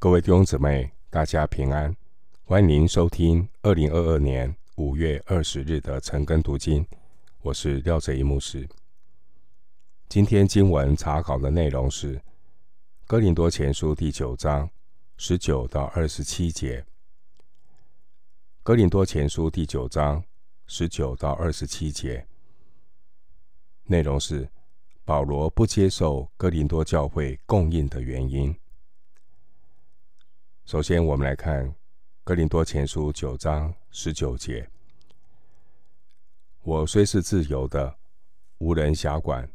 各位弟兄姊妹，大家平安！欢迎您收听二零二二年五月二十日的晨更读经。我是廖哲一牧师。今天经文查考的内容是《哥林多前书》第九章十九到二十七节。《哥林多前书》第九章十九到二十七节内容是保罗不接受哥林多教会供应的原因。首先，我们来看《哥林多前书》九章十九节：“我虽是自由的，无人辖管，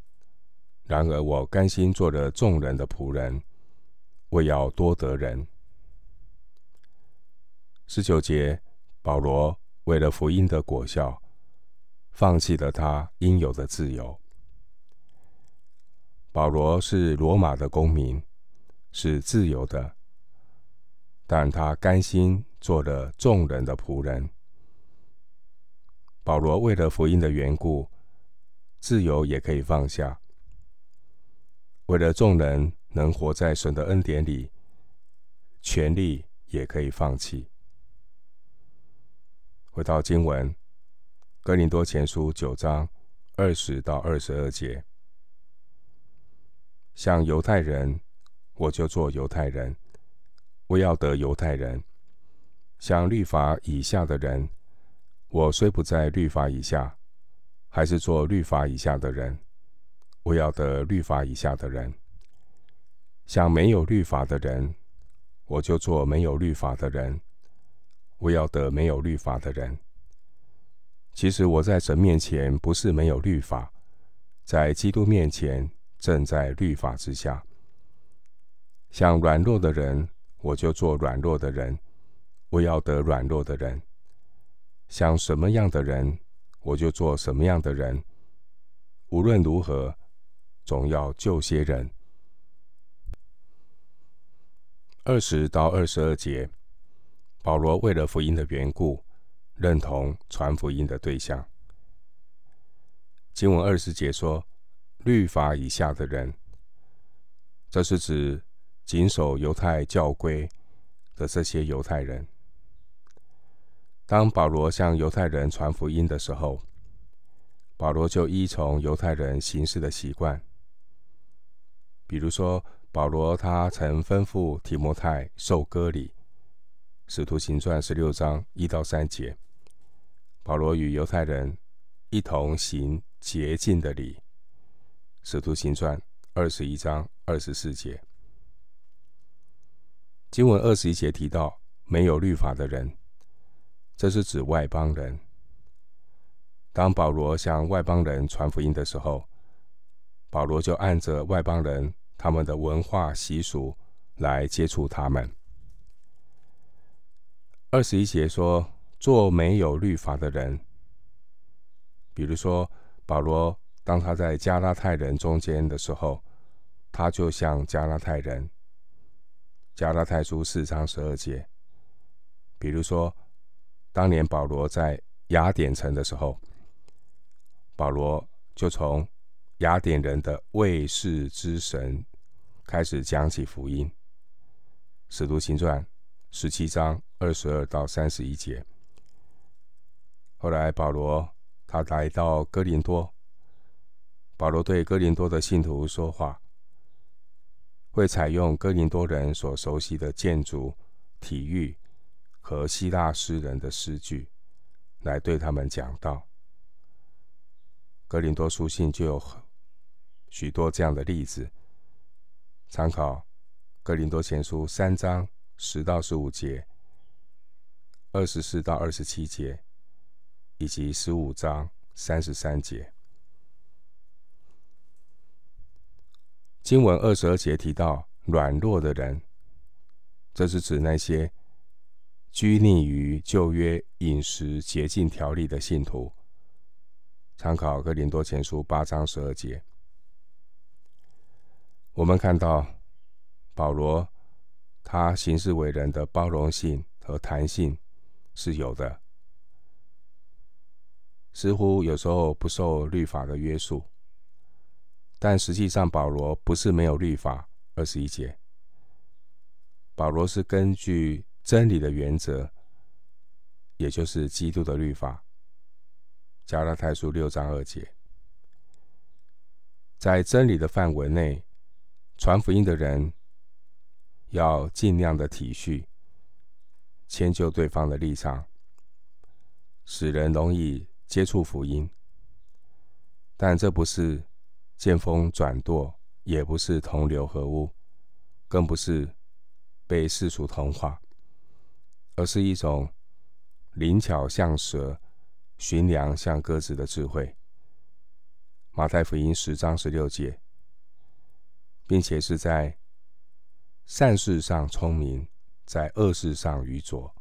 然而我甘心做了众人的仆人，为要多得人。”十九节，保罗为了福音的果效，放弃了他应有的自由。保罗是罗马的公民，是自由的。但他甘心做了众人的仆人。保罗为了福音的缘故，自由也可以放下；为了众人能活在神的恩典里，权力也可以放弃。回到经文，《哥林多前书》九章二十到二十二节，像犹太人，我就做犹太人。为要得犹太人，像律法以下的人，我虽不在律法以下，还是做律法以下的人。我要得律法以下的人，像没有律法的人，我就做没有律法的人。我要得没有律法的人，其实我在神面前不是没有律法，在基督面前正在律法之下。像软弱的人。我就做软弱的人，我要得软弱的人；想什么样的人，我就做什么样的人。无论如何，总要救些人。二十到二十二节，保罗为了福音的缘故，认同传福音的对象。经文二十节说，律法以下的人，这是指。谨守犹太教规的这些犹太人，当保罗向犹太人传福音的时候，保罗就依从犹太人行事的习惯。比如说，保罗他曾吩咐提摩太受割礼，《使徒行传》十六章一到三节。保罗与犹太人一同行洁净的礼，《使徒行传》二十一章二十四节。经文二十一节提到没有律法的人，这是指外邦人。当保罗向外邦人传福音的时候，保罗就按着外邦人他们的文化习俗来接触他们。二十一节说，做没有律法的人，比如说保罗当他在加拉太人中间的时候，他就像加拉太人。加拉太书四章十二节，比如说，当年保罗在雅典城的时候，保罗就从雅典人的卫士之神开始讲起福音。使徒行传十七章二十二到三十一节。后来保罗他来到哥林多，保罗对哥林多的信徒说话。会采用哥林多人所熟悉的建筑、体育和希腊诗人的诗句，来对他们讲道。哥林多书信就有许多这样的例子，参考哥林多前书三章十到十五节、二十四到二十七节，以及十五章三十三节。经文二十二节提到软弱的人，这是指那些拘泥于旧约饮食洁净条例的信徒。参考哥林多前书八章十二节，我们看到保罗他行事为人的包容性和弹性是有的，似乎有时候不受律法的约束。但实际上，保罗不是没有律法。二十一节，保罗是根据真理的原则，也就是基督的律法。加拉太书六章二节，在真理的范围内，传福音的人要尽量的体恤、迁就对方的立场，使人容易接触福音。但这不是见风转舵，也不是同流合污，更不是被世俗同化，而是一种灵巧像蛇、寻良像鸽子的智慧。马太福音十章十六节，并且是在善事上聪明，在恶事上愚拙。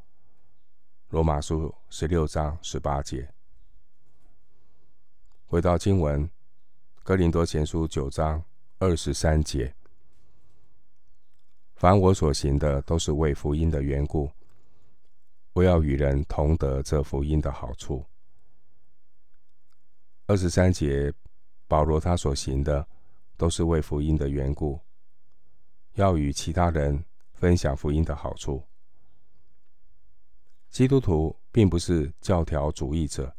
罗马书十六章十八节。回到经文，《哥林多前书》九章二十三节：凡我所行的，都是为福音的缘故，我要与人同得这福音的好处。二十三节，保罗他所行的，都是为福音的缘故，要与其他人分享福音的好处。基督徒并不是教条主义者。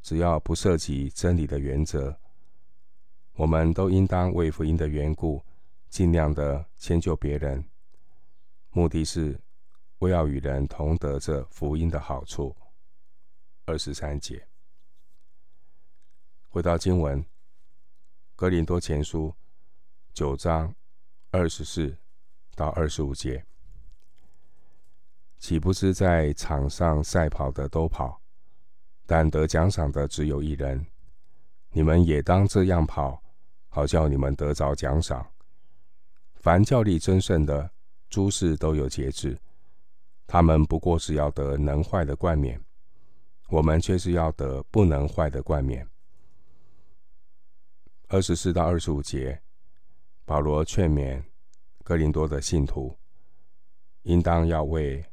只要不涉及真理的原则，我们都应当为福音的缘故，尽量的迁就别人，目的是为要与人同得这福音的好处。二十三节，回到经文，《哥林多前书》九章二十四到二十五节，岂不是在场上赛跑的都跑？但得奖赏的只有一人，你们也当这样跑，好叫你们得着奖赏。凡教力争胜的，诸事都有节制，他们不过是要得能坏的冠冕，我们却是要得不能坏的冠冕。二十四到二十五节，保罗劝勉哥林多的信徒，应当要为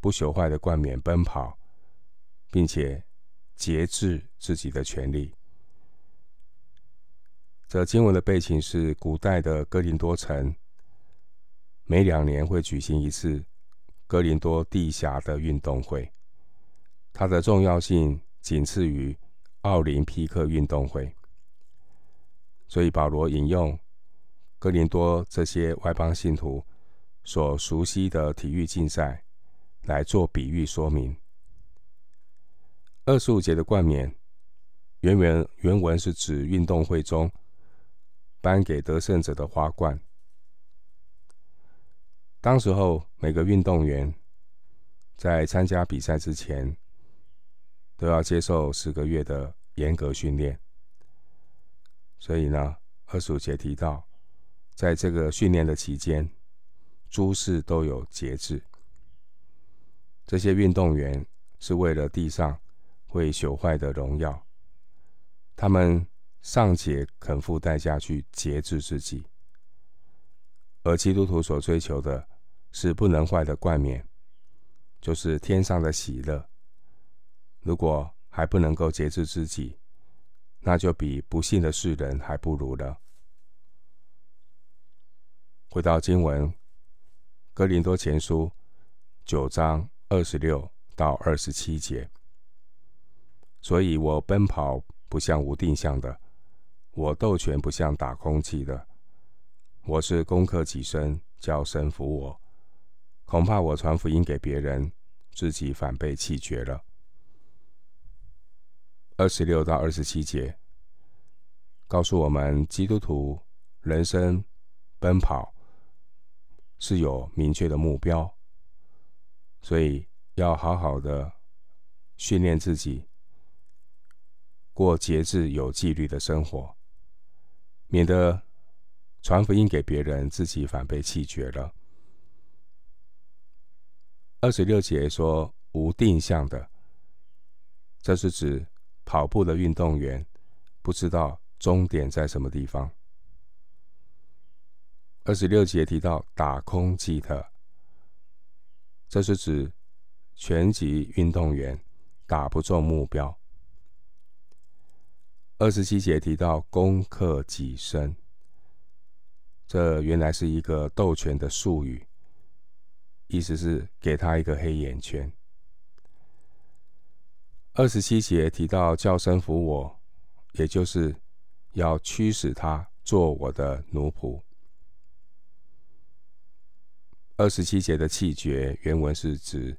不朽坏的冠冕奔跑，并且。节制自己的权利。这经文的背景是古代的哥林多城，每两年会举行一次哥林多地下的运动会，它的重要性仅次于奥林匹克运动会。所以保罗引用哥林多这些外邦信徒所熟悉的体育竞赛来做比喻说明。二十五节的冠冕，原文原文是指运动会中颁给得胜者的花冠。当时候，每个运动员在参加比赛之前，都要接受十个月的严格训练。所以呢，二十五节提到，在这个训练的期间，诸事都有节制。这些运动员是为了地上。会朽坏的荣耀，他们尚且肯付代价去节制自己，而基督徒所追求的是不能坏的冠冕，就是天上的喜乐。如果还不能够节制自己，那就比不信的世人还不如了。回到经文，《哥林多前书》九章二十六到二十七节。所以我奔跑不像无定向的，我斗拳不像打空气的，我是攻克己身，叫神服我。恐怕我传福音给别人，自己反被弃绝了。二十六到二十七节告诉我们，基督徒人生奔跑是有明确的目标，所以要好好的训练自己。过节制、有纪律的生活，免得传福音给别人，自己反被弃绝了。二十六节说无定向的，这是指跑步的运动员不知道终点在什么地方。二十六节提到打空气的，这是指拳击运动员打不中目标。二十七节提到攻克己身，这原来是一个斗拳的术语，意思是给他一个黑眼圈。二十七节提到叫声服我，也就是要驱使他做我的奴仆。二十七节的气绝原文是指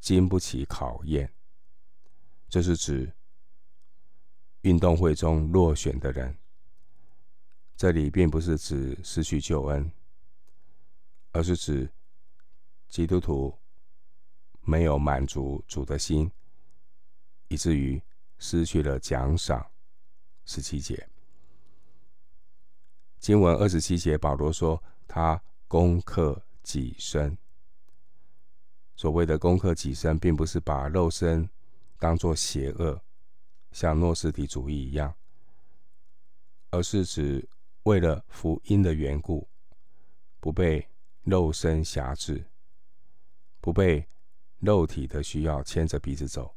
经不起考验，这是指运动会中落选的人。这里并不是指失去救恩，而是指基督徒没有满足主的心。以至于失去了奖赏。十七节经文二十七节，保罗说他攻克己身。所谓的攻克己身，并不是把肉身当作邪恶，像诺斯底主义一样，而是指为了福音的缘故，不被肉身辖制，不被肉体的需要牵着鼻子走。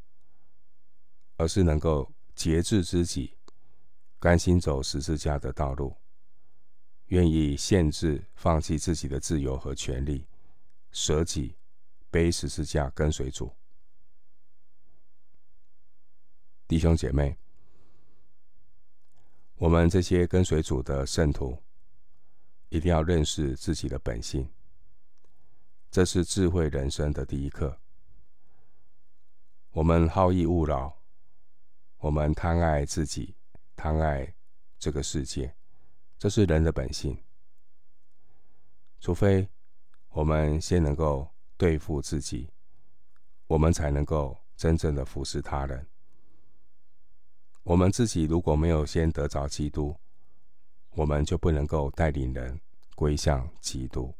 而是能够节制自己，甘心走十字架的道路，愿意限制、放弃自己的自由和权利，舍己背十字架跟随主。弟兄姐妹，我们这些跟随主的圣徒，一定要认识自己的本性，这是智慧人生的第一课。我们好逸恶劳。我们贪爱自己，贪爱这个世界，这是人的本性。除非我们先能够对付自己，我们才能够真正的服侍他人。我们自己如果没有先得着基督，我们就不能够带领人归向基督。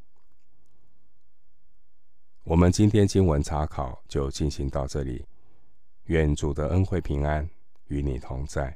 我们今天经文查考就进行到这里，愿主的恩惠平安与你同在。